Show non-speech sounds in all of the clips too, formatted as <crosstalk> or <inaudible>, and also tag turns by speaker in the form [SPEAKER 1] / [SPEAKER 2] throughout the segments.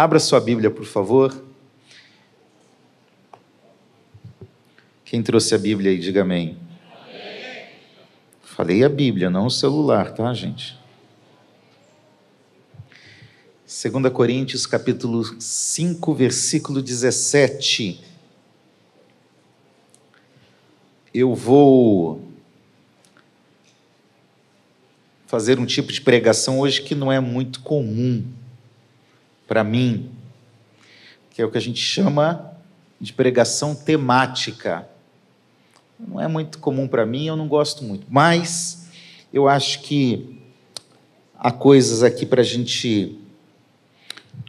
[SPEAKER 1] Abra sua Bíblia, por favor. Quem trouxe a Bíblia aí, diga amém. amém. Falei a Bíblia, não o celular, tá, gente? 2 Coríntios, capítulo 5, versículo 17. Eu vou fazer um tipo de pregação hoje que não é muito comum para mim, que é o que a gente chama de pregação temática. Não é muito comum para mim, eu não gosto muito, mas eu acho que há coisas aqui para a gente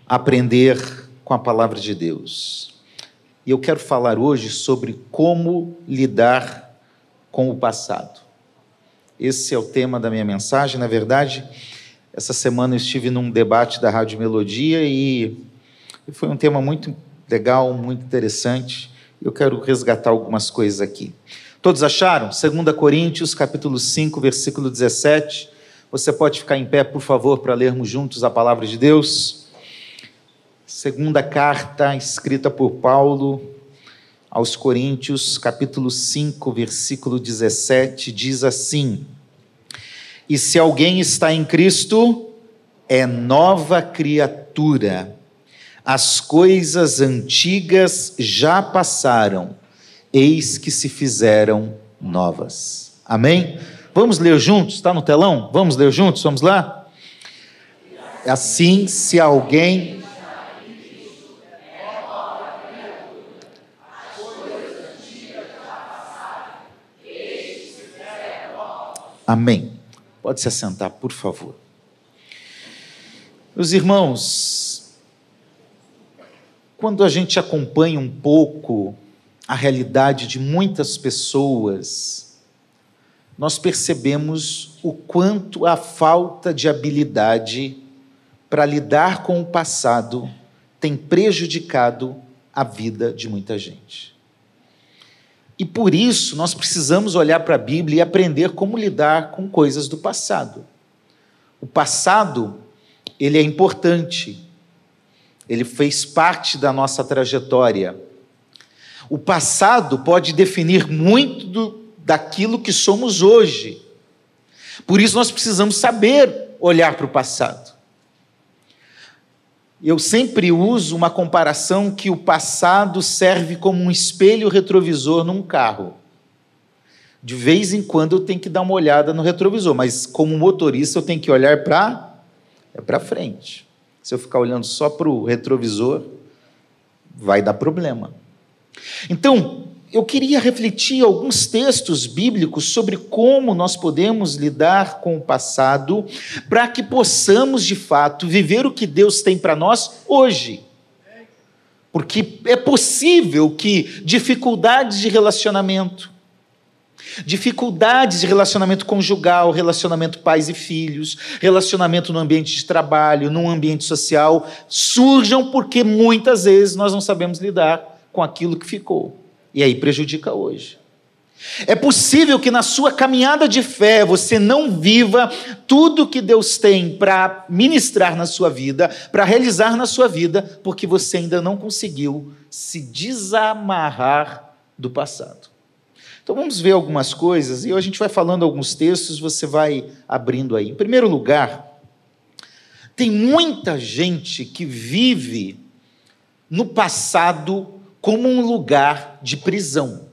[SPEAKER 1] aprender com a palavra de Deus. E eu quero falar hoje sobre como lidar com o passado. Esse é o tema da minha mensagem. Na verdade, essa semana eu estive num debate da Rádio Melodia e foi um tema muito legal, muito interessante. Eu quero resgatar algumas coisas aqui. Todos acharam? 2 Coríntios, capítulo 5, versículo 17. Você pode ficar em pé, por favor, para lermos juntos a palavra de Deus? Segunda carta escrita por Paulo aos Coríntios, capítulo 5, versículo 17, diz assim: e se alguém está em Cristo, é nova criatura. As coisas antigas já passaram, eis que se fizeram novas. Amém? Vamos ler juntos? Está no telão? Vamos ler juntos? Vamos lá? Assim, se alguém Amém. Pode se assentar, por favor. Meus irmãos, quando a gente acompanha um pouco a realidade de muitas pessoas, nós percebemos o quanto a falta de habilidade para lidar com o passado tem prejudicado a vida de muita gente. E por isso nós precisamos olhar para a Bíblia e aprender como lidar com coisas do passado. O passado, ele é importante. Ele fez parte da nossa trajetória. O passado pode definir muito do, daquilo que somos hoje. Por isso nós precisamos saber olhar para o passado. Eu sempre uso uma comparação que o passado serve como um espelho retrovisor num carro. De vez em quando eu tenho que dar uma olhada no retrovisor, mas como motorista eu tenho que olhar para é para frente. Se eu ficar olhando só para o retrovisor, vai dar problema. Então, eu queria refletir alguns textos bíblicos sobre como nós podemos lidar com o passado para que possamos, de fato, viver o que Deus tem para nós hoje. Porque é possível que dificuldades de relacionamento, dificuldades de relacionamento conjugal, relacionamento pais e filhos, relacionamento no ambiente de trabalho, no ambiente social, surjam porque muitas vezes nós não sabemos lidar com aquilo que ficou. E aí prejudica hoje. É possível que na sua caminhada de fé você não viva tudo que Deus tem para ministrar na sua vida, para realizar na sua vida, porque você ainda não conseguiu se desamarrar do passado. Então vamos ver algumas coisas e a gente vai falando alguns textos, você vai abrindo aí. Em primeiro lugar, tem muita gente que vive no passado como um lugar de prisão.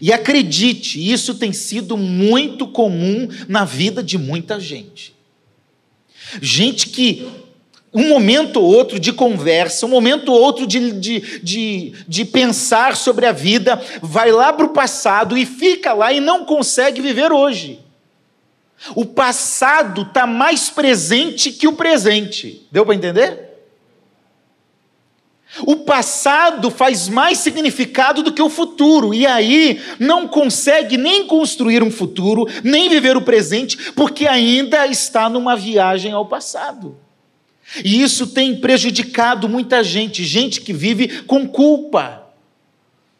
[SPEAKER 1] E acredite, isso tem sido muito comum na vida de muita gente. Gente que, um momento ou outro de conversa, um momento ou outro de, de, de, de pensar sobre a vida, vai lá para o passado e fica lá e não consegue viver hoje. O passado está mais presente que o presente. Deu para entender? O passado faz mais significado do que o futuro, e aí não consegue nem construir um futuro, nem viver o presente, porque ainda está numa viagem ao passado. E isso tem prejudicado muita gente, gente que vive com culpa.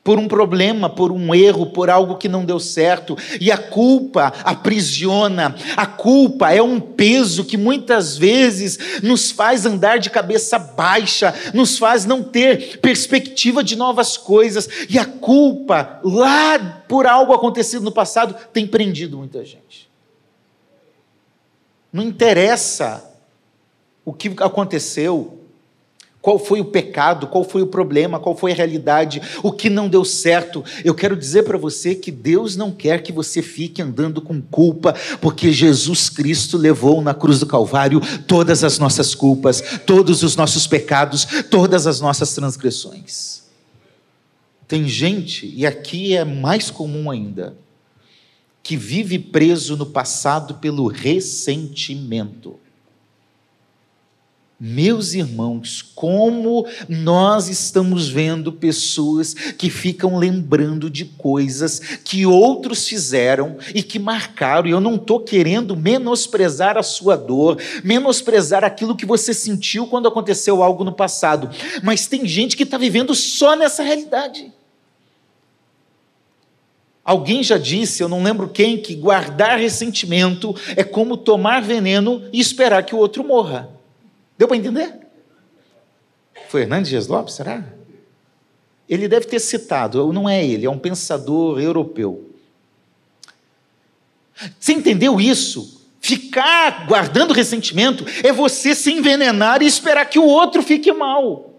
[SPEAKER 1] Por um problema, por um erro, por algo que não deu certo. E a culpa aprisiona. A culpa é um peso que muitas vezes nos faz andar de cabeça baixa, nos faz não ter perspectiva de novas coisas. E a culpa, lá por algo acontecido no passado, tem prendido muita gente. Não interessa o que aconteceu, qual foi o pecado, qual foi o problema, qual foi a realidade, o que não deu certo. Eu quero dizer para você que Deus não quer que você fique andando com culpa, porque Jesus Cristo levou na cruz do Calvário todas as nossas culpas, todos os nossos pecados, todas as nossas transgressões. Tem gente, e aqui é mais comum ainda, que vive preso no passado pelo ressentimento. Meus irmãos, como nós estamos vendo pessoas que ficam lembrando de coisas que outros fizeram e que marcaram, e eu não estou querendo menosprezar a sua dor, menosprezar aquilo que você sentiu quando aconteceu algo no passado, mas tem gente que está vivendo só nessa realidade. Alguém já disse, eu não lembro quem, que guardar ressentimento é como tomar veneno e esperar que o outro morra. Deu para entender? Foi Hernandes Dias Lopes, será? Ele deve ter citado, não é ele, é um pensador europeu. Você entendeu isso? Ficar guardando ressentimento é você se envenenar e esperar que o outro fique mal.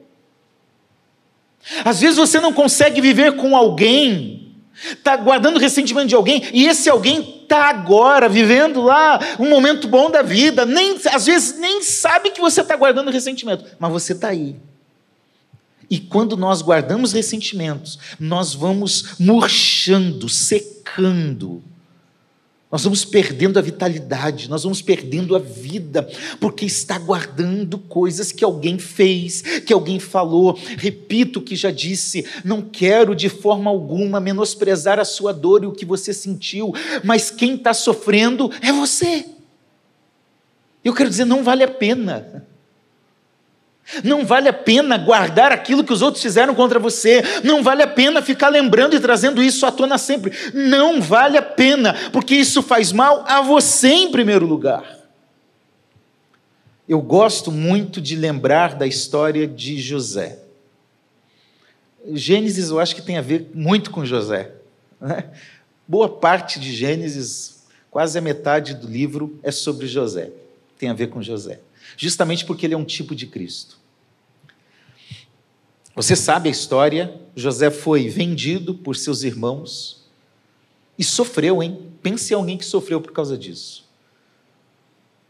[SPEAKER 1] Às vezes você não consegue viver com alguém está guardando ressentimento de alguém, e esse alguém está agora vivendo lá um momento bom da vida, nem, às vezes nem sabe que você está guardando ressentimento, mas você está aí. E quando nós guardamos ressentimentos, nós vamos murchando, secando nós vamos perdendo a vitalidade, nós vamos perdendo a vida, porque está guardando coisas que alguém fez, que alguém falou. Repito o que já disse, não quero de forma alguma menosprezar a sua dor e o que você sentiu, mas quem está sofrendo é você. Eu quero dizer, não vale a pena. Não vale a pena guardar aquilo que os outros fizeram contra você. Não vale a pena ficar lembrando e trazendo isso à tona sempre. Não vale a pena, porque isso faz mal a você em primeiro lugar. Eu gosto muito de lembrar da história de José. Gênesis eu acho que tem a ver muito com José. Né? Boa parte de Gênesis, quase a metade do livro, é sobre José. Tem a ver com José justamente porque ele é um tipo de Cristo. Você sabe a história, José foi vendido por seus irmãos e sofreu, hein? Pense em alguém que sofreu por causa disso.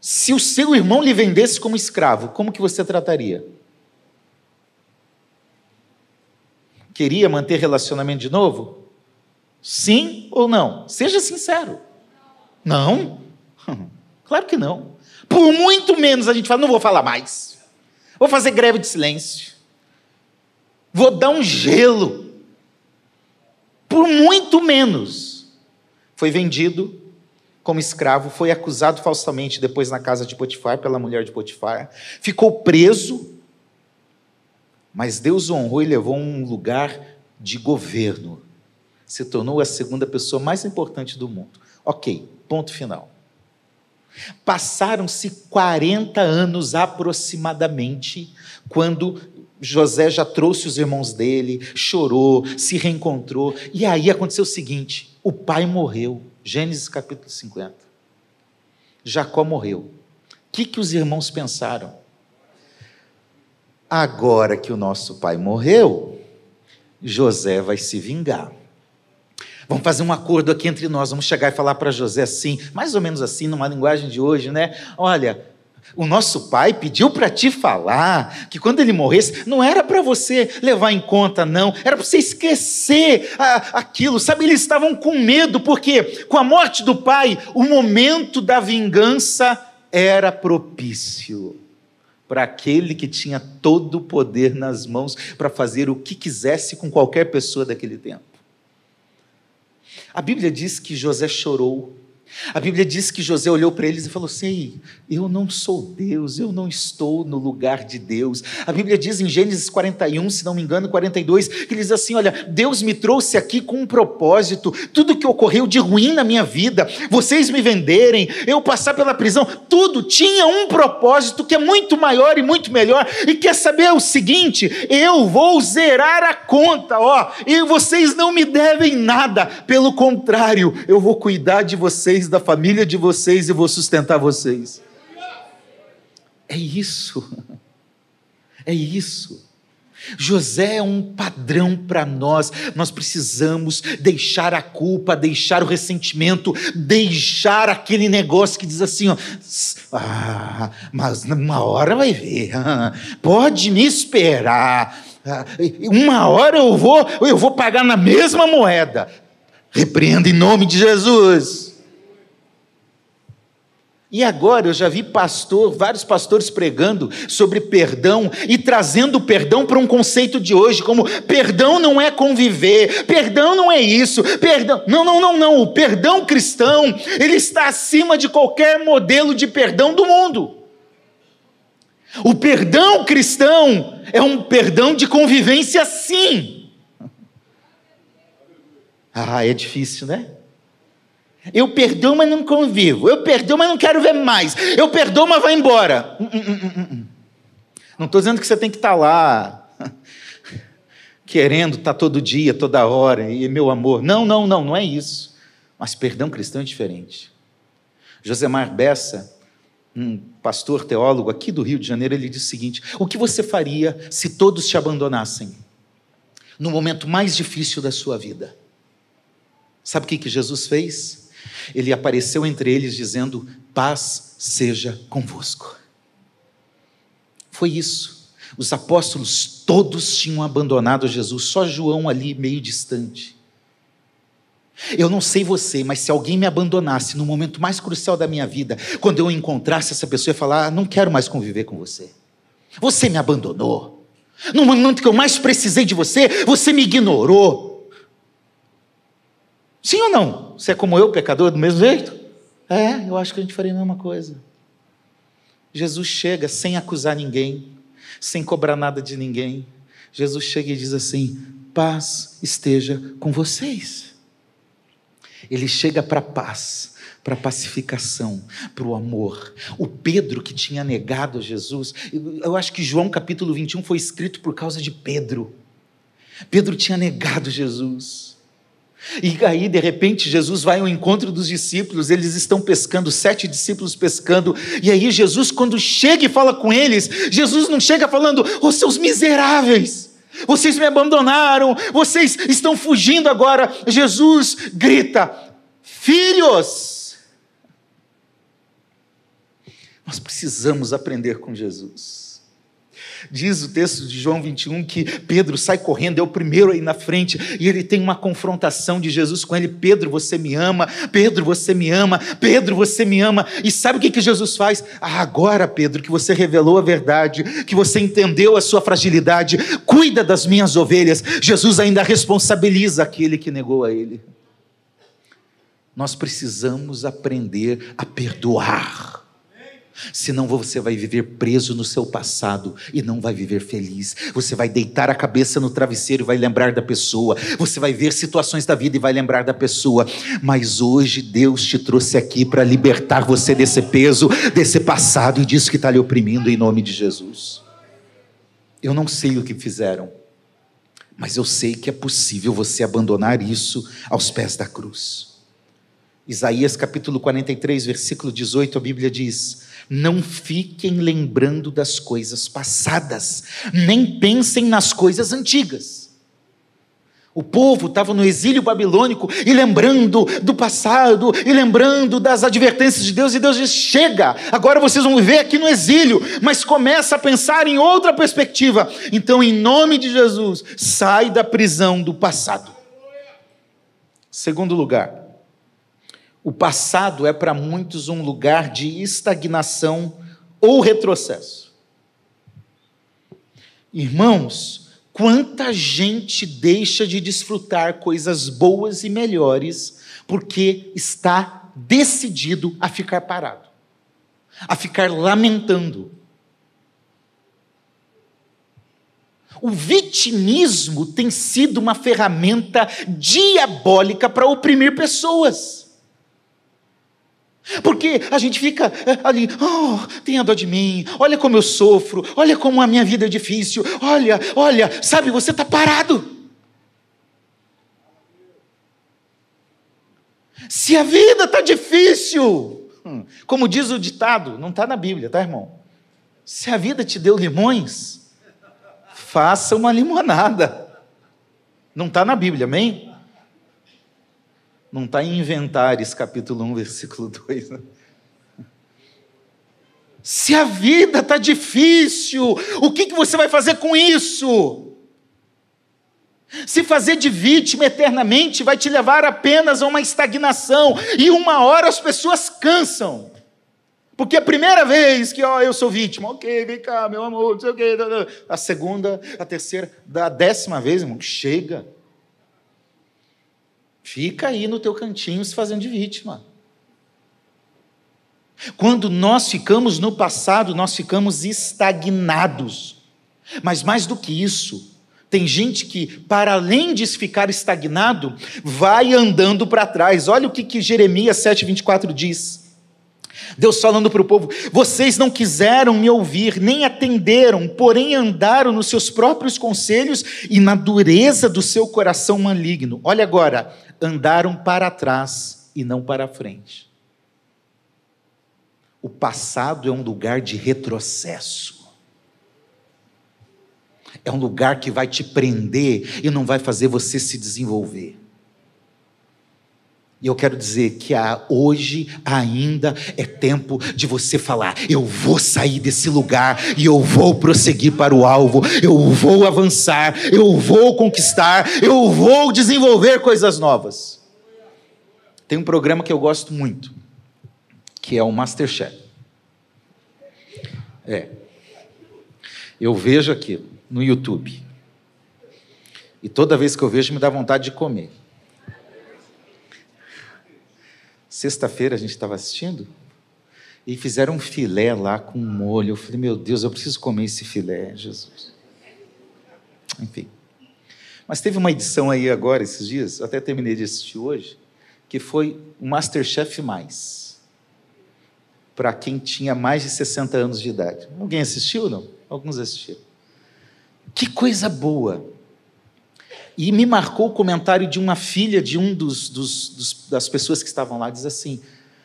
[SPEAKER 1] Se o seu irmão lhe vendesse como escravo, como que você trataria? Queria manter relacionamento de novo? Sim ou não? Seja sincero. Não? <laughs> Claro que não. Por muito menos a gente fala, não vou falar mais. Vou fazer greve de silêncio. Vou dar um gelo. Por muito menos. Foi vendido como escravo, foi acusado falsamente depois na casa de Potifar, pela mulher de Potifar, ficou preso, mas Deus o honrou e levou a um lugar de governo. Se tornou a segunda pessoa mais importante do mundo. Ok, ponto final. Passaram-se 40 anos aproximadamente, quando José já trouxe os irmãos dele, chorou, se reencontrou, e aí aconteceu o seguinte: o pai morreu. Gênesis capítulo 50. Jacó morreu. O que, que os irmãos pensaram? Agora que o nosso pai morreu, José vai se vingar. Vamos fazer um acordo aqui entre nós, vamos chegar e falar para José assim, mais ou menos assim, numa linguagem de hoje, né? Olha, o nosso pai pediu para te falar que quando ele morresse, não era para você levar em conta, não, era para você esquecer a, aquilo, sabe? Eles estavam com medo, porque com a morte do pai, o momento da vingança era propício para aquele que tinha todo o poder nas mãos para fazer o que quisesse com qualquer pessoa daquele tempo. A Bíblia diz que José chorou, A Bíblia diz que José olhou para eles e falou assim: Eu não sou Deus, eu não estou no lugar de Deus. A Bíblia diz em Gênesis 41, se não me engano, 42, que diz assim: Olha, Deus me trouxe aqui com um propósito, tudo que ocorreu de ruim na minha vida, vocês me venderem, eu passar pela prisão, tudo tinha um propósito que é muito maior e muito melhor. E quer saber o seguinte: eu vou zerar a conta, ó, e vocês não me devem nada, pelo contrário, eu vou cuidar de vocês da família de vocês e vou sustentar vocês. É isso. É isso. José é um padrão para nós. Nós precisamos deixar a culpa, deixar o ressentimento, deixar aquele negócio que diz assim: ó, ah, mas uma hora vai ver, pode me esperar. Uma hora eu vou, eu vou pagar na mesma moeda. Repreenda em nome de Jesus. E agora eu já vi pastor, vários pastores pregando sobre perdão e trazendo perdão para um conceito de hoje, como perdão não é conviver, perdão não é isso, perdão. Não, não, não, não. O perdão cristão, ele está acima de qualquer modelo de perdão do mundo. O perdão cristão é um perdão de convivência, sim. Ah, é difícil, né? Eu perdoo, mas não convivo. Eu perdoo, mas não quero ver mais. Eu perdoo, mas vai embora. Hum, hum, hum, não estou dizendo que você tem que estar tá lá <laughs> querendo estar tá todo dia, toda hora, e meu amor. Não, não, não, não é isso. Mas perdão cristão é diferente. Josemar Bessa, um pastor teólogo aqui do Rio de Janeiro, ele diz o seguinte: O que você faria se todos te abandonassem no momento mais difícil da sua vida? Sabe o que, que Jesus fez? Ele apareceu entre eles dizendo: Paz seja convosco. Foi isso. Os apóstolos todos tinham abandonado Jesus, só João ali meio distante. Eu não sei você, mas se alguém me abandonasse no momento mais crucial da minha vida, quando eu encontrasse essa pessoa, ia falar: ah, não quero mais conviver com você. Você me abandonou. No momento que eu mais precisei de você, você me ignorou. Sim ou não? Você é como eu, pecador, do mesmo jeito? É, eu acho que a gente faria a mesma coisa. Jesus chega sem acusar ninguém, sem cobrar nada de ninguém. Jesus chega e diz assim: paz esteja com vocês. Ele chega para a paz, para a pacificação, para o amor. O Pedro que tinha negado Jesus, eu acho que João capítulo 21 foi escrito por causa de Pedro. Pedro tinha negado Jesus. E aí, de repente, Jesus vai ao encontro dos discípulos, eles estão pescando, sete discípulos pescando, e aí Jesus, quando chega e fala com eles, Jesus não chega falando, ô oh, seus miseráveis, vocês me abandonaram, vocês estão fugindo agora. Jesus grita, filhos, nós precisamos aprender com Jesus. Diz o texto de João 21 que Pedro sai correndo, é o primeiro aí na frente, e ele tem uma confrontação de Jesus com ele: Pedro, você me ama, Pedro, você me ama, Pedro, você me ama. E sabe o que, que Jesus faz? Ah, agora, Pedro, que você revelou a verdade, que você entendeu a sua fragilidade, cuida das minhas ovelhas. Jesus ainda responsabiliza aquele que negou a ele. Nós precisamos aprender a perdoar Senão você vai viver preso no seu passado e não vai viver feliz. Você vai deitar a cabeça no travesseiro e vai lembrar da pessoa. Você vai ver situações da vida e vai lembrar da pessoa. Mas hoje Deus te trouxe aqui para libertar você desse peso, desse passado e disso que está lhe oprimindo em nome de Jesus. Eu não sei o que fizeram, mas eu sei que é possível você abandonar isso aos pés da cruz. Isaías capítulo 43, versículo 18, a Bíblia diz: não fiquem lembrando das coisas passadas, nem pensem nas coisas antigas. O povo estava no exílio babilônico e lembrando do passado, e lembrando das advertências de Deus, e Deus diz: chega, agora vocês vão viver aqui no exílio, mas começa a pensar em outra perspectiva. Então, em nome de Jesus, sai da prisão do passado. Segundo lugar, o passado é para muitos um lugar de estagnação ou retrocesso. Irmãos, quanta gente deixa de desfrutar coisas boas e melhores porque está decidido a ficar parado, a ficar lamentando. O vitimismo tem sido uma ferramenta diabólica para oprimir pessoas. Porque a gente fica eh, ali, oh, tenha dó de mim, olha como eu sofro, olha como a minha vida é difícil, olha, olha, sabe, você está parado. Se a vida está difícil, hum, como diz o ditado, não está na Bíblia, tá, irmão? Se a vida te deu limões, faça uma limonada. Não está na Bíblia, amém? Não está em Inventares, capítulo 1, versículo 2. Né? Se a vida está difícil, o que, que você vai fazer com isso? Se fazer de vítima eternamente vai te levar apenas a uma estagnação, e uma hora as pessoas cansam. Porque a primeira vez que ó, eu sou vítima, ok, vem cá, meu amor, não sei o quê. A segunda, a terceira, da décima vez, irmão, chega. Fica aí no teu cantinho se fazendo de vítima. Quando nós ficamos no passado, nós ficamos estagnados. Mas mais do que isso, tem gente que, para além de ficar estagnado, vai andando para trás. Olha o que, que Jeremias 7,24 diz. Deus falando para o povo: vocês não quiseram me ouvir, nem atenderam, porém andaram nos seus próprios conselhos e na dureza do seu coração maligno. Olha agora, andaram para trás e não para frente. O passado é um lugar de retrocesso. É um lugar que vai te prender e não vai fazer você se desenvolver. E eu quero dizer que há, hoje ainda é tempo de você falar: eu vou sair desse lugar e eu vou prosseguir para o alvo, eu vou avançar, eu vou conquistar, eu vou desenvolver coisas novas. Tem um programa que eu gosto muito, que é o Masterchef. É. Eu vejo aquilo no YouTube. E toda vez que eu vejo, me dá vontade de comer. Sexta-feira a gente estava assistindo e fizeram um filé lá com molho. Eu falei, meu Deus, eu preciso comer esse filé, Jesus. Enfim. Mas teve uma edição aí agora, esses dias, até terminei de assistir hoje, que foi o Masterchef Mais. Para quem tinha mais de 60 anos de idade. Alguém assistiu não? Alguns assistiram. Que coisa boa! E me marcou o comentário de uma filha de um dos, dos, dos das pessoas que estavam lá, diz assim: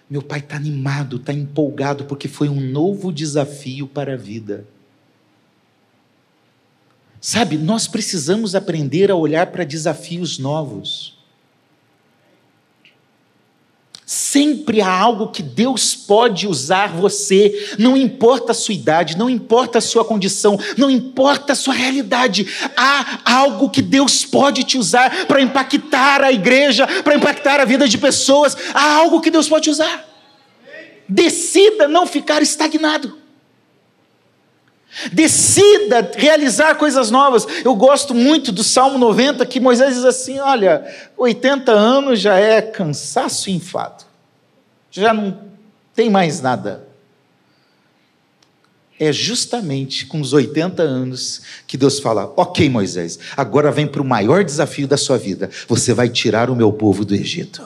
[SPEAKER 1] meu pai está animado, está empolgado, porque foi um novo desafio para a vida. Sabe, nós precisamos aprender a olhar para desafios novos. Sempre há algo que Deus pode usar você, não importa a sua idade, não importa a sua condição, não importa a sua realidade, há algo que Deus pode te usar para impactar a igreja, para impactar a vida de pessoas, há algo que Deus pode usar. Decida não ficar estagnado. Decida realizar coisas novas. Eu gosto muito do Salmo 90, que Moisés diz assim: olha, 80 anos já é cansaço e enfado, já não tem mais nada. É justamente com os 80 anos que Deus fala: Ok, Moisés, agora vem para o maior desafio da sua vida. Você vai tirar o meu povo do Egito.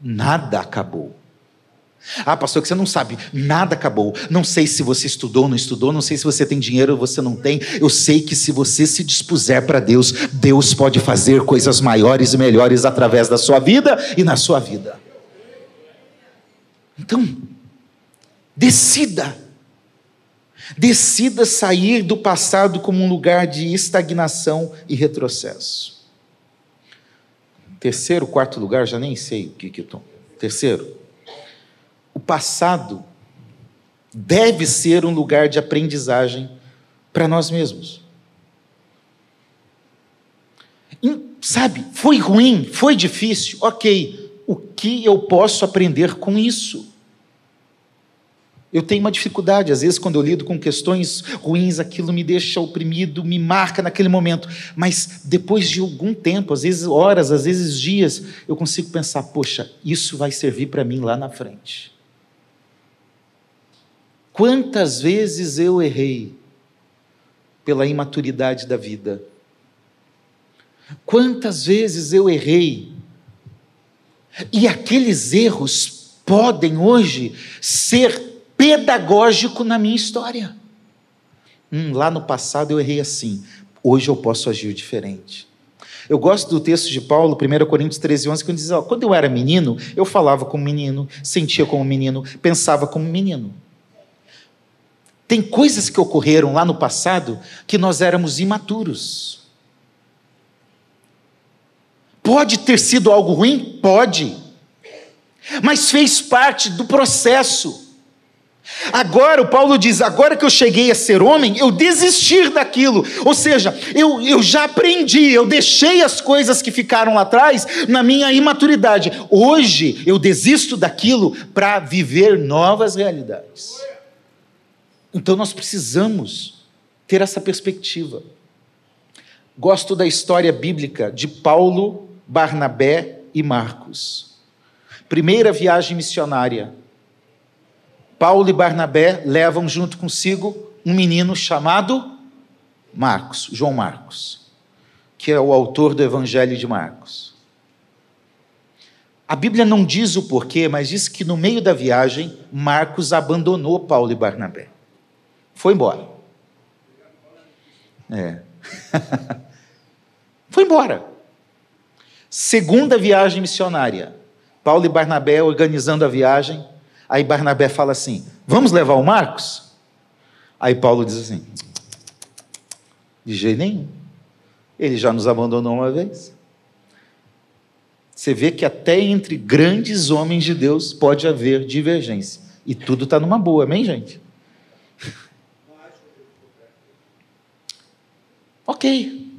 [SPEAKER 1] Nada acabou. Ah, pastor, que você não sabe, nada acabou. Não sei se você estudou ou não estudou, não sei se você tem dinheiro ou você não tem. Eu sei que se você se dispuser para Deus, Deus pode fazer coisas maiores e melhores através da sua vida e na sua vida. Então, decida. Decida sair do passado como um lugar de estagnação e retrocesso. Terceiro, quarto lugar, já nem sei o que que eu estou. Terceiro, o passado deve ser um lugar de aprendizagem para nós mesmos. E, sabe, foi ruim, foi difícil, ok. O que eu posso aprender com isso? Eu tenho uma dificuldade, às vezes, quando eu lido com questões ruins, aquilo me deixa oprimido, me marca naquele momento. Mas depois de algum tempo, às vezes horas, às vezes dias, eu consigo pensar: poxa, isso vai servir para mim lá na frente. Quantas vezes eu errei pela imaturidade da vida? Quantas vezes eu errei? E aqueles erros podem hoje ser pedagógico na minha história. Hum, lá no passado eu errei assim, hoje eu posso agir diferente. Eu gosto do texto de Paulo, 1 Coríntios 13, 11, que diz: ó, quando eu era menino, eu falava como menino, sentia como menino, pensava como menino. Tem coisas que ocorreram lá no passado que nós éramos imaturos. Pode ter sido algo ruim? Pode. Mas fez parte do processo. Agora, o Paulo diz: agora que eu cheguei a ser homem, eu desistir daquilo. Ou seja, eu, eu já aprendi, eu deixei as coisas que ficaram lá atrás na minha imaturidade. Hoje eu desisto daquilo para viver novas realidades. Então nós precisamos ter essa perspectiva. Gosto da história bíblica de Paulo, Barnabé e Marcos. Primeira viagem missionária Paulo e Barnabé levam junto consigo um menino chamado Marcos, João Marcos, que é o autor do Evangelho de Marcos. A Bíblia não diz o porquê, mas diz que no meio da viagem, Marcos abandonou Paulo e Barnabé. Foi embora. É. <laughs> Foi embora. Segunda viagem missionária. Paulo e Barnabé organizando a viagem, Aí Barnabé fala assim: Vamos levar o Marcos? Aí Paulo diz assim: De jeito nenhum. Ele já nos abandonou uma vez. Você vê que até entre grandes homens de Deus pode haver divergência. E tudo está numa boa, amém, gente? Ok.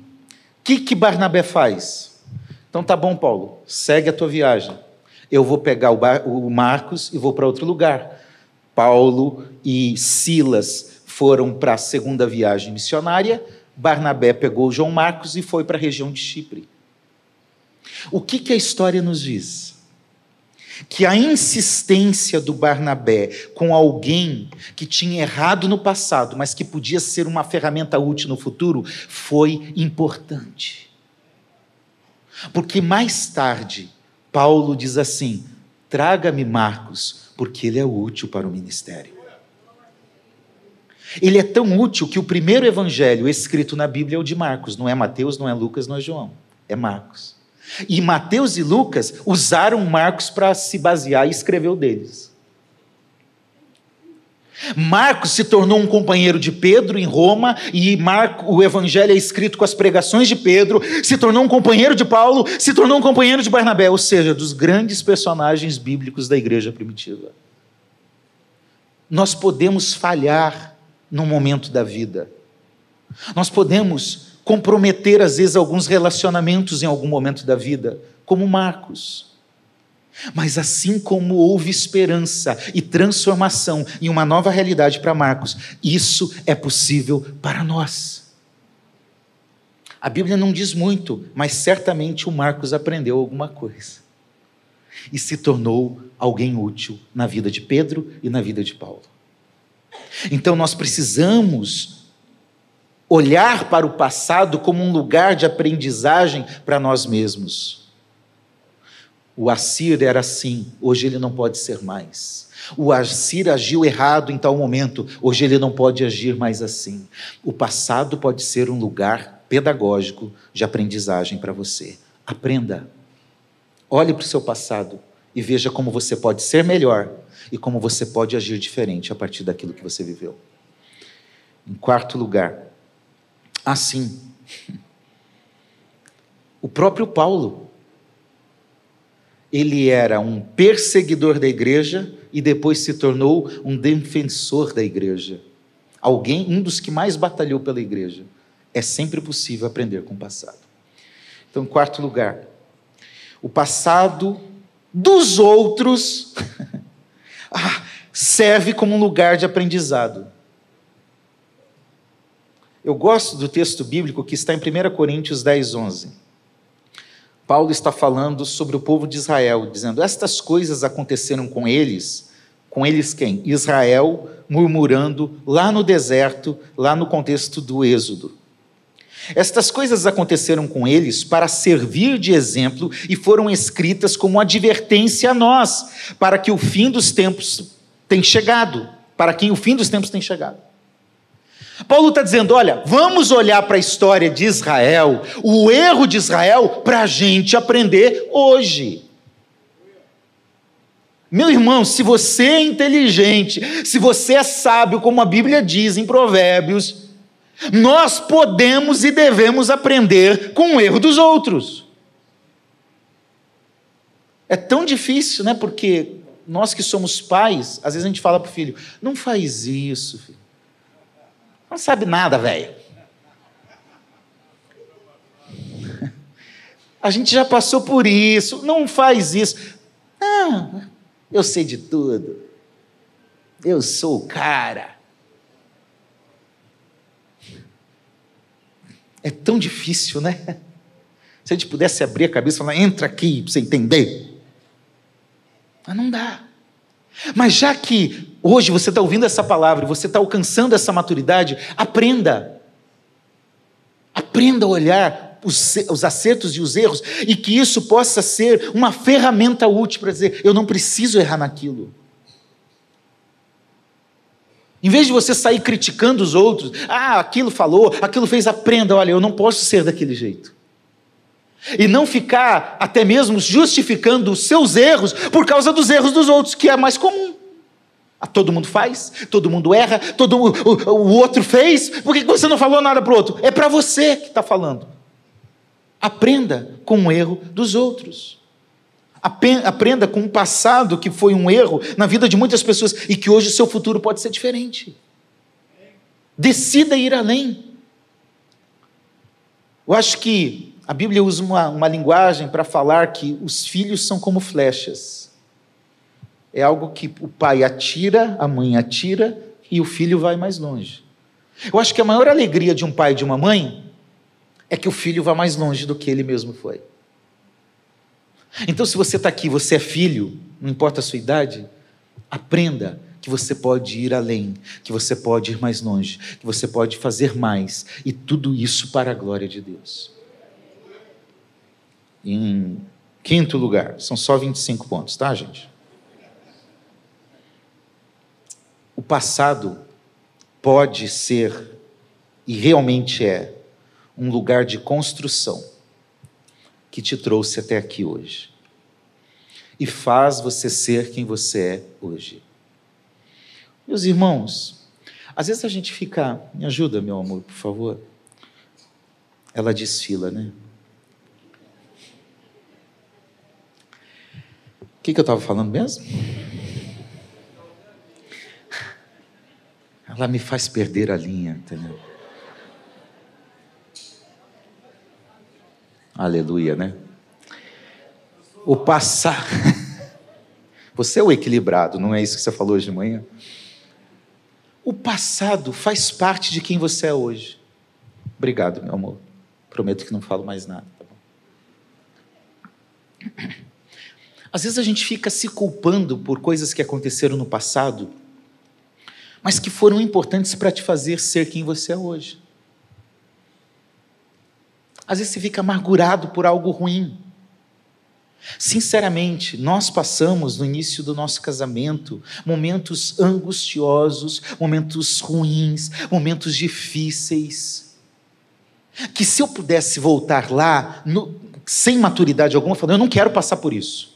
[SPEAKER 1] O que, que Barnabé faz? Então tá bom, Paulo, segue a tua viagem eu vou pegar o, Marcos e vou para outro lugar. Paulo e Silas foram para a segunda viagem missionária, Barnabé pegou João Marcos e foi para a região de Chipre. O que, que a história nos diz? Que a insistência do Barnabé com alguém que tinha errado no passado, mas que podia ser uma ferramenta útil no futuro, foi importante. Porque mais tarde, Paulo diz assim: traga-me Marcos, porque ele é útil para o ministério. Ele é tão útil que o primeiro evangelho escrito na Bíblia é o de Marcos, não é Mateus, não é Lucas, não é João, é Marcos. E Mateus e Lucas usaram Marcos para se basear e escrever o deles. Marcos se tornou um companheiro de Pedro em Roma, e Marco, o evangelho é escrito com as pregações de Pedro, se tornou um companheiro de Paulo, se tornou um companheiro de Barnabé, ou seja, dos grandes personagens bíblicos da igreja primitiva. Nós podemos falhar num momento da vida, nós podemos comprometer, às vezes, alguns relacionamentos em algum momento da vida, como Marcos. Mas assim como houve esperança e transformação em uma nova realidade para Marcos, isso é possível para nós. A Bíblia não diz muito, mas certamente o Marcos aprendeu alguma coisa. E se tornou alguém útil na vida de Pedro e na vida de Paulo. Então nós precisamos olhar para o passado como um lugar de aprendizagem para nós mesmos. O Assir era assim, hoje ele não pode ser mais. O Assir agiu errado em tal momento, hoje ele não pode agir mais assim. O passado pode ser um lugar pedagógico de aprendizagem para você. Aprenda. Olhe para o seu passado e veja como você pode ser melhor e como você pode agir diferente a partir daquilo que você viveu. Em quarto lugar, assim, o próprio Paulo ele era um perseguidor da igreja e depois se tornou um defensor da igreja. Alguém, um dos que mais batalhou pela igreja. É sempre possível aprender com o passado. Então, quarto lugar, o passado dos outros. <laughs> ah, serve como um lugar de aprendizado. Eu gosto do texto bíblico que está em 1 Coríntios 10, 11. Paulo está falando sobre o povo de Israel, dizendo: Estas coisas aconteceram com eles, com eles quem? Israel murmurando lá no deserto, lá no contexto do Êxodo. Estas coisas aconteceram com eles para servir de exemplo e foram escritas como advertência a nós, para que o fim dos tempos tenha chegado, para quem o fim dos tempos tem chegado. Paulo está dizendo: olha, vamos olhar para a história de Israel, o erro de Israel, para a gente aprender hoje. Meu irmão, se você é inteligente, se você é sábio, como a Bíblia diz em Provérbios, nós podemos e devemos aprender com o erro dos outros. É tão difícil, né? Porque nós que somos pais, às vezes a gente fala para o filho: não faz isso, filho. Não sabe nada, velho. A gente já passou por isso, não faz isso. Não, eu sei de tudo. Eu sou o cara. É tão difícil, né? Se a gente pudesse abrir a cabeça e falar, entra aqui para você entender. Mas não dá. Mas já que hoje você está ouvindo essa palavra você está alcançando essa maturidade, aprenda. Aprenda a olhar os, os, acertos e os erros e que isso possa ser uma ferramenta útil para dizer: eu não preciso errar naquilo. Em vez de você sair criticando os outros, ah, aquilo falou, aquilo fez, aprenda, olha, eu não posso ser daquele jeito. E não ficar até mesmo justificando os seus erros por causa dos erros dos outros, que é mais comum. Ah, todo mundo faz, todo mundo erra, todo o, o outro fez, por que você não falou nada para o outro? É para você que está falando. Aprenda com o erro dos outros. Aprenda com o passado que foi um erro na vida de muitas pessoas e que hoje o seu futuro pode ser diferente. Decida ir além. Eu acho que a Bíblia usa uma, uma linguagem para falar que os filhos são como flechas. É algo que o pai atira, a mãe atira e o filho vai mais longe. Eu acho que a maior alegria de um pai e de uma mãe é que o filho vá mais longe do que ele mesmo foi. Então, se você está aqui, você é filho, não importa a sua idade, aprenda que você pode ir além, que você pode ir mais longe, que você pode fazer mais, e tudo isso para a glória de Deus. Em quinto lugar, são só 25 pontos, tá, gente? O passado pode ser, e realmente é, um lugar de construção que te trouxe até aqui hoje. E faz você ser quem você é hoje. Meus irmãos, às vezes a gente fica. Me ajuda, meu amor, por favor. Ela desfila, né? O que, que eu estava falando mesmo? Ela me faz perder a linha, entendeu? Aleluia, né? O passar. <laughs> Você é o equilibrado, não é isso que você falou hoje de manhã? O passado faz parte de quem você é hoje. Obrigado, meu amor. Prometo que não falo mais nada, tá bom? Às vezes a gente fica se culpando por coisas que aconteceram no passado, mas que foram importantes para te fazer ser quem você é hoje. Às vezes você fica amargurado por algo ruim. Sinceramente, nós passamos no início do nosso casamento momentos angustiosos, momentos ruins, momentos difíceis. Que se eu pudesse voltar lá, no, sem maturidade alguma, falando, eu não quero passar por isso.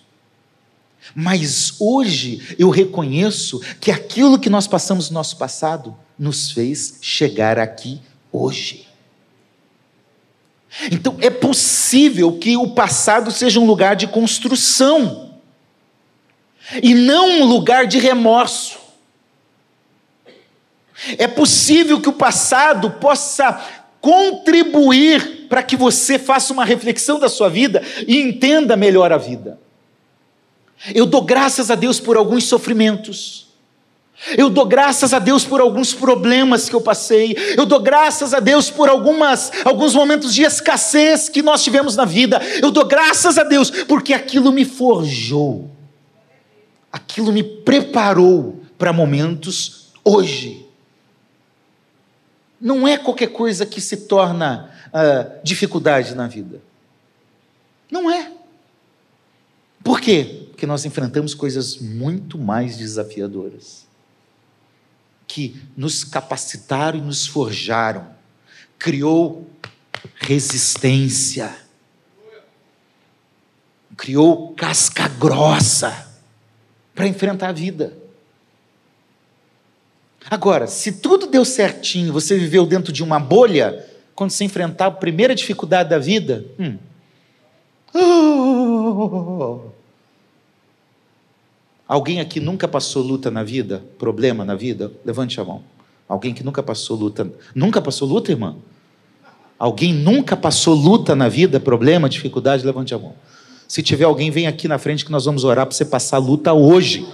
[SPEAKER 1] Mas hoje eu reconheço que aquilo que nós passamos no nosso passado nos fez chegar aqui hoje. Então é possível que o passado seja um lugar de construção e não um lugar de remorso. É possível que o passado possa contribuir para que você faça uma reflexão da sua vida e entenda melhor a vida. Eu dou graças a Deus por alguns sofrimentos. Eu dou graças a Deus por alguns problemas que eu passei. Eu dou graças a Deus por algumas alguns momentos de escassez que nós tivemos na vida. Eu dou graças a Deus porque aquilo me forjou. Aquilo me preparou para momentos hoje. Não é qualquer coisa que se torna uh, dificuldade na vida. Não é. Por quê? Porque nós enfrentamos coisas muito mais desafiadoras que nos capacitaram e nos forjaram. Criou resistência. Criou casca grossa para enfrentar a vida. Agora, se tudo deu certinho, você viveu dentro de uma bolha, quando você enfrentar a primeira dificuldade da vida, hum. oh. Alguém aqui nunca passou luta na vida? Problema na vida? Levante a mão. Alguém que nunca passou luta. Nunca passou luta, irmã? Alguém nunca passou luta na vida? Problema, dificuldade? Levante a mão. Se tiver alguém, vem aqui na frente que nós vamos orar para você passar luta hoje.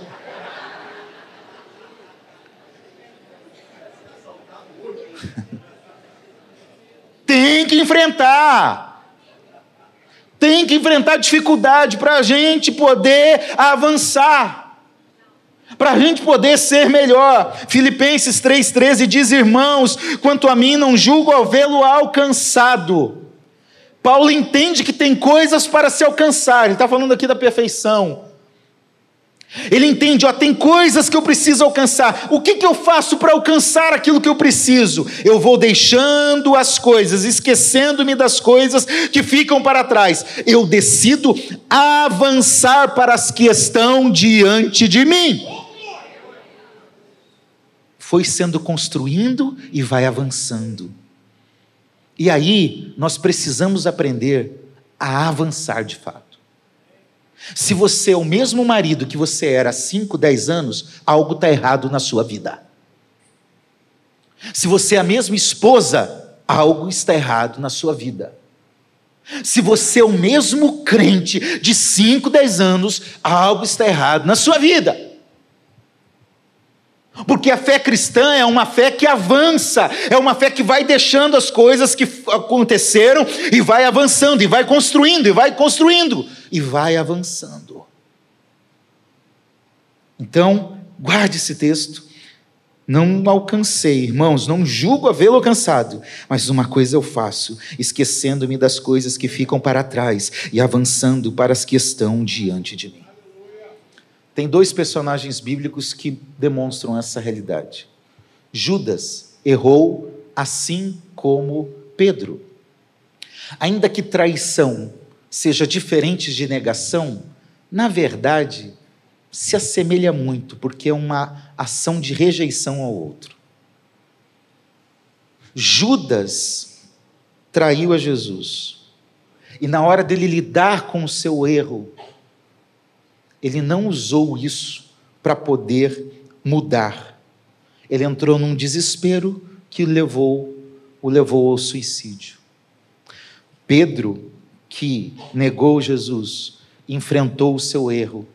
[SPEAKER 1] <laughs> Tem que enfrentar. Tem que enfrentar dificuldade para a gente poder avançar para a gente poder ser melhor. Filipenses 3,13 diz: Irmãos, quanto a mim, não julgo ao vê-lo alcançado. Paulo entende que tem coisas para se alcançar, ele está falando aqui da perfeição. Ele entende, ó, tem coisas que eu preciso alcançar. O que, que eu faço para alcançar aquilo que eu preciso? Eu vou deixando as coisas, esquecendo-me das coisas que ficam para trás. Eu decido avançar para as que estão diante de mim foi sendo construindo e vai avançando. E aí, nós precisamos aprender a avançar de fato. Se você é o mesmo marido que você era há 5, 10 anos, algo está errado na sua vida. Se você é a mesma esposa, algo está errado na sua vida. Se você é o mesmo crente de 5, 10 anos, algo está errado na sua vida. Porque a fé cristã é uma fé que avança, é uma fé que vai deixando as coisas que aconteceram e vai avançando, e vai construindo, e vai construindo, e vai avançando. Então, guarde esse texto. Não alcancei, irmãos, não julgo havê-lo alcançado, mas uma coisa eu faço, esquecendo-me das coisas que ficam para trás e avançando para as que estão diante de mim. Tem dois personagens bíblicos que demonstram essa realidade. Judas errou assim como Pedro. Ainda que traição seja diferente de negação, na verdade, se assemelha muito, porque é uma ação de rejeição ao outro. Judas traiu a Jesus. E na hora dele lidar com o seu erro, ele não usou isso para poder mudar. Ele entrou num desespero que levou, o levou ao suicídio. Pedro, que negou Jesus, enfrentou o seu erro,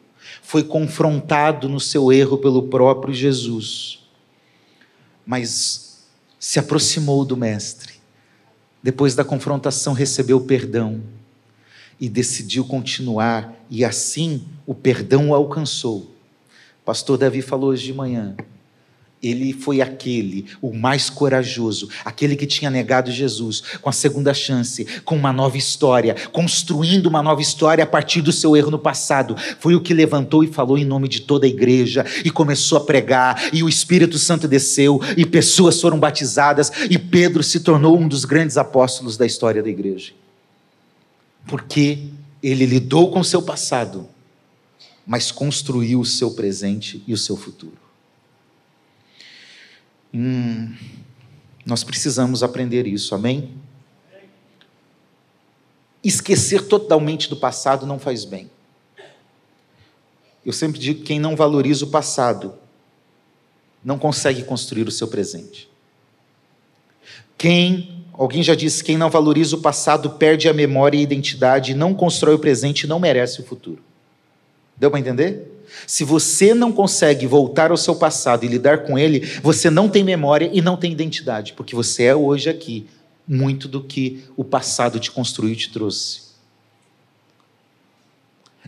[SPEAKER 1] foi confrontado no seu erro pelo próprio Jesus, mas se aproximou do Mestre. Depois da confrontação, recebeu perdão e decidiu continuar, e assim o perdão o alcançou. Pastor Davi falou hoje de manhã. Ele foi aquele, o mais corajoso, aquele que tinha negado Jesus, com a segunda chance, com uma nova história, construindo uma nova história a partir do seu erro no passado. Foi o que levantou e falou em nome de toda a igreja e começou a pregar, e o Espírito Santo desceu, e pessoas foram batizadas, e Pedro se tornou um dos grandes apóstolos da história da igreja porque ele lidou com o seu passado, mas construiu o seu presente e o seu futuro. Hum, nós precisamos aprender isso, amém? Esquecer totalmente do passado não faz bem. Eu sempre digo que quem não valoriza o passado não consegue construir o seu presente. Quem Alguém já disse: quem não valoriza o passado perde a memória e a identidade, não constrói o presente e não merece o futuro. Deu para entender? Se você não consegue voltar ao seu passado e lidar com ele, você não tem memória e não tem identidade, porque você é hoje aqui muito do que o passado te construiu e te trouxe.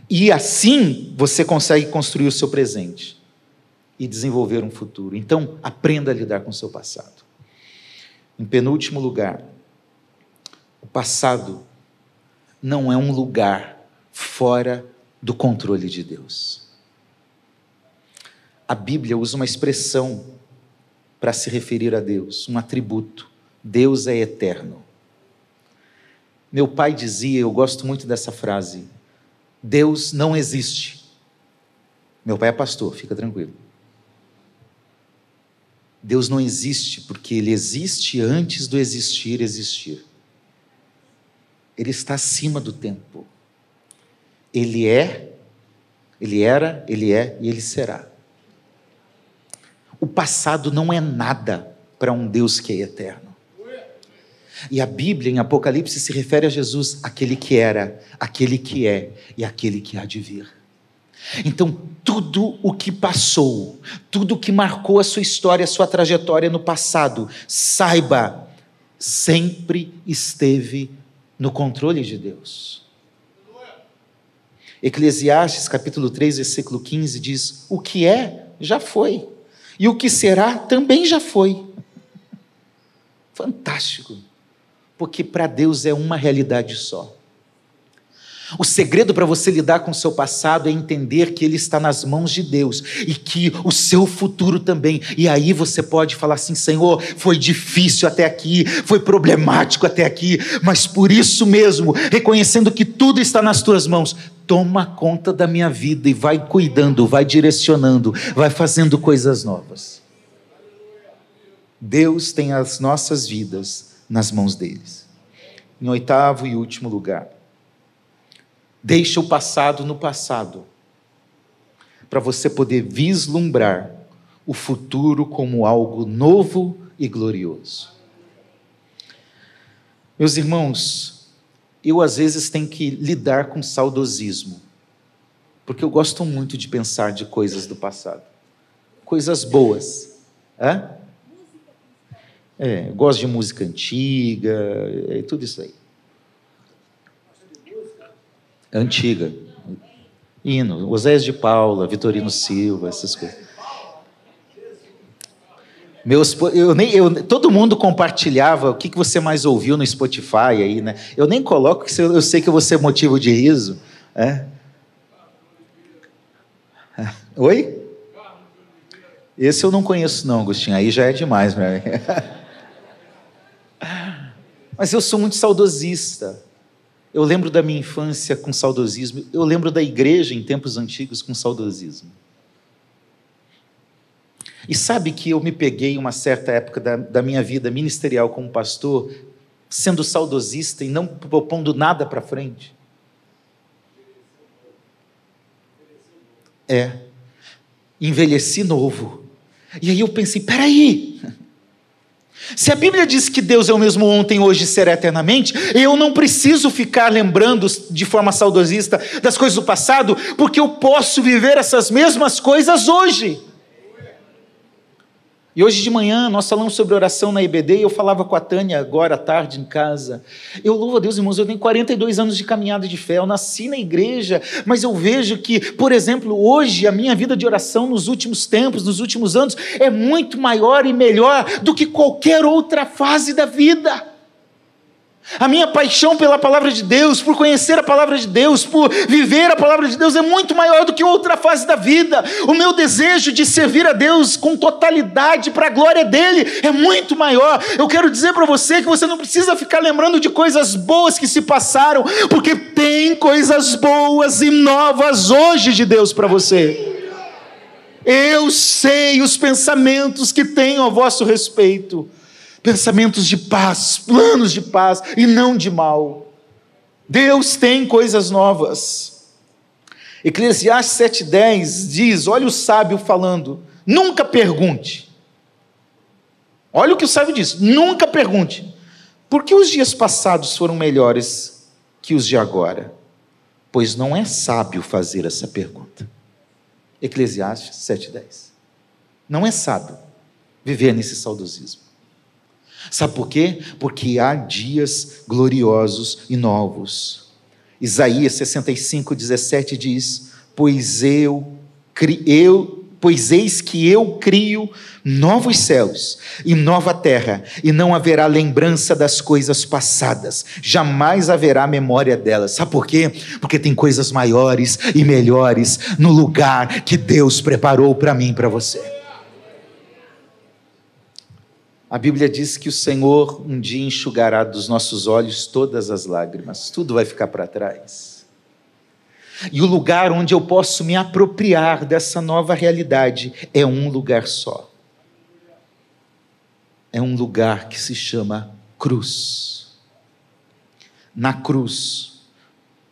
[SPEAKER 1] E assim você consegue construir o seu presente e desenvolver um futuro. Então, aprenda a lidar com o seu passado. Em penúltimo lugar, o passado não é um lugar fora do controle de Deus. A Bíblia usa uma expressão para se referir a Deus, um atributo. Deus é eterno. Meu pai dizia, eu gosto muito dessa frase: Deus não existe. Meu pai é pastor, fica tranquilo. Deus não existe porque ele existe antes do existir existir. Ele está acima do tempo. Ele é, ele era, ele é e ele será. O passado não é nada para um Deus que é eterno. E a Bíblia, em Apocalipse, se refere a Jesus, aquele que era, aquele que é e aquele que há de vir. Então, tudo o que passou, tudo o que marcou a sua história, a sua trajetória no passado, saiba, sempre esteve no controle de Deus. Eclesiastes capítulo 3, versículo 15 diz: O que é, já foi, e o que será também já foi. Fantástico, porque para Deus é uma realidade só. O segredo para você lidar com o seu passado é entender que ele está nas mãos de Deus e que o seu futuro também. E aí você pode falar assim: Senhor, foi difícil até aqui, foi problemático até aqui, mas por isso mesmo, reconhecendo que tudo está nas tuas mãos, toma conta da minha vida e vai cuidando, vai direcionando, vai fazendo coisas novas. Deus tem as nossas vidas nas mãos deles. Em oitavo e último lugar, Deixa o passado no passado, para você poder vislumbrar o futuro como algo novo e glorioso. Meus irmãos, eu às vezes tenho que lidar com saudosismo, porque eu gosto muito de pensar de coisas do passado, coisas boas. É, eu gosto de música antiga, é, tudo isso aí. Antiga. Hino, Osés de Paula, Vitorino Silva, essas coisas. Meus, eu nem, eu, todo mundo compartilhava o que, que você mais ouviu no Spotify aí, né? Eu nem coloco, que eu sei que vou ser motivo de riso. É? <laughs> Oi? Esse eu não conheço, não, Agostinho. Aí já é demais para <laughs> mim. Mas eu sou muito saudosista. Eu lembro da minha infância com saudosismo, eu lembro da igreja em tempos antigos com saudosismo. E sabe que eu me peguei uma certa época da, da minha vida ministerial como pastor, sendo saudosista e não propondo nada para frente? É. Envelheci novo. E aí eu pensei: peraí, se a Bíblia diz que Deus é o mesmo ontem, hoje e será eternamente, eu não preciso ficar lembrando de forma saudosista das coisas do passado, porque eu posso viver essas mesmas coisas hoje. E hoje de manhã nós falamos sobre oração na IBD e eu falava com a Tânia agora à tarde em casa. Eu louvo a Deus, irmãos, eu tenho 42 anos de caminhada de fé, eu nasci na igreja, mas eu vejo que, por exemplo, hoje a minha vida de oração nos últimos tempos, nos últimos anos, é muito maior e melhor do que qualquer outra fase da vida. A minha paixão pela palavra de Deus, por conhecer a palavra de Deus, por viver a palavra de Deus é muito maior do que outra fase da vida. O meu desejo de servir a Deus com totalidade para a glória dele é muito maior. Eu quero dizer para você que você não precisa ficar lembrando de coisas boas que se passaram, porque tem coisas boas e novas hoje de Deus para você. Eu sei os pensamentos que tenho a vosso respeito pensamentos de paz, planos de paz e não de mal. Deus tem coisas novas. Eclesiastes 7,10 diz: olha o sábio falando, nunca pergunte. Olha o que o sábio diz: nunca pergunte, por que os dias passados foram melhores que os de agora? Pois não é sábio fazer essa pergunta. Eclesiastes 7,10. Não é sábio viver nesse saudosismo. Sabe por quê? Porque há dias gloriosos e novos. Isaías 65, 17 diz: Pois eu, eu pois eis que eu crio novos céus e nova terra, e não haverá lembrança das coisas passadas, jamais haverá memória delas. Sabe por quê? Porque tem coisas maiores e melhores no lugar que Deus preparou para mim e para você. A Bíblia diz que o Senhor um dia enxugará dos nossos olhos todas as lágrimas, tudo vai ficar para trás. E o lugar onde eu posso me apropriar dessa nova realidade é um lugar só. É um lugar que se chama cruz. Na cruz,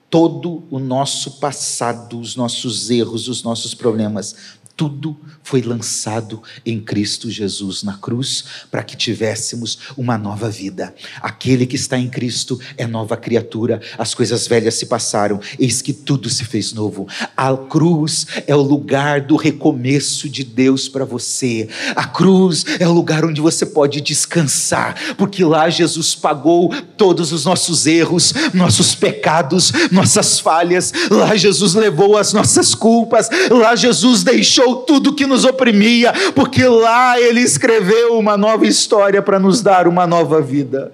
[SPEAKER 1] todo o nosso passado, os nossos erros, os nossos problemas tudo foi lançado em Cristo Jesus na cruz para que tivéssemos uma nova vida. Aquele que está em Cristo é nova criatura, as coisas velhas se passaram, eis que tudo se fez novo. A cruz é o lugar do recomeço de Deus para você. A cruz é o lugar onde você pode descansar, porque lá Jesus pagou todos os nossos erros, nossos pecados, nossas falhas. Lá Jesus levou as nossas culpas, lá Jesus deixou tudo que nos oprimia, porque lá ele escreveu uma nova história para nos dar uma nova vida.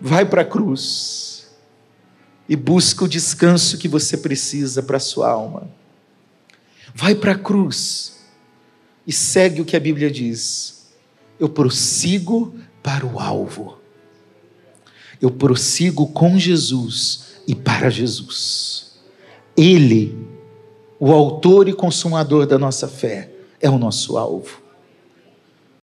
[SPEAKER 1] Vai para a cruz e busca o descanso que você precisa para a sua alma. Vai para a cruz e segue o que a Bíblia diz. Eu prossigo para o alvo. Eu prossigo com Jesus e para Jesus. Ele o autor e consumador da nossa fé, é o nosso alvo.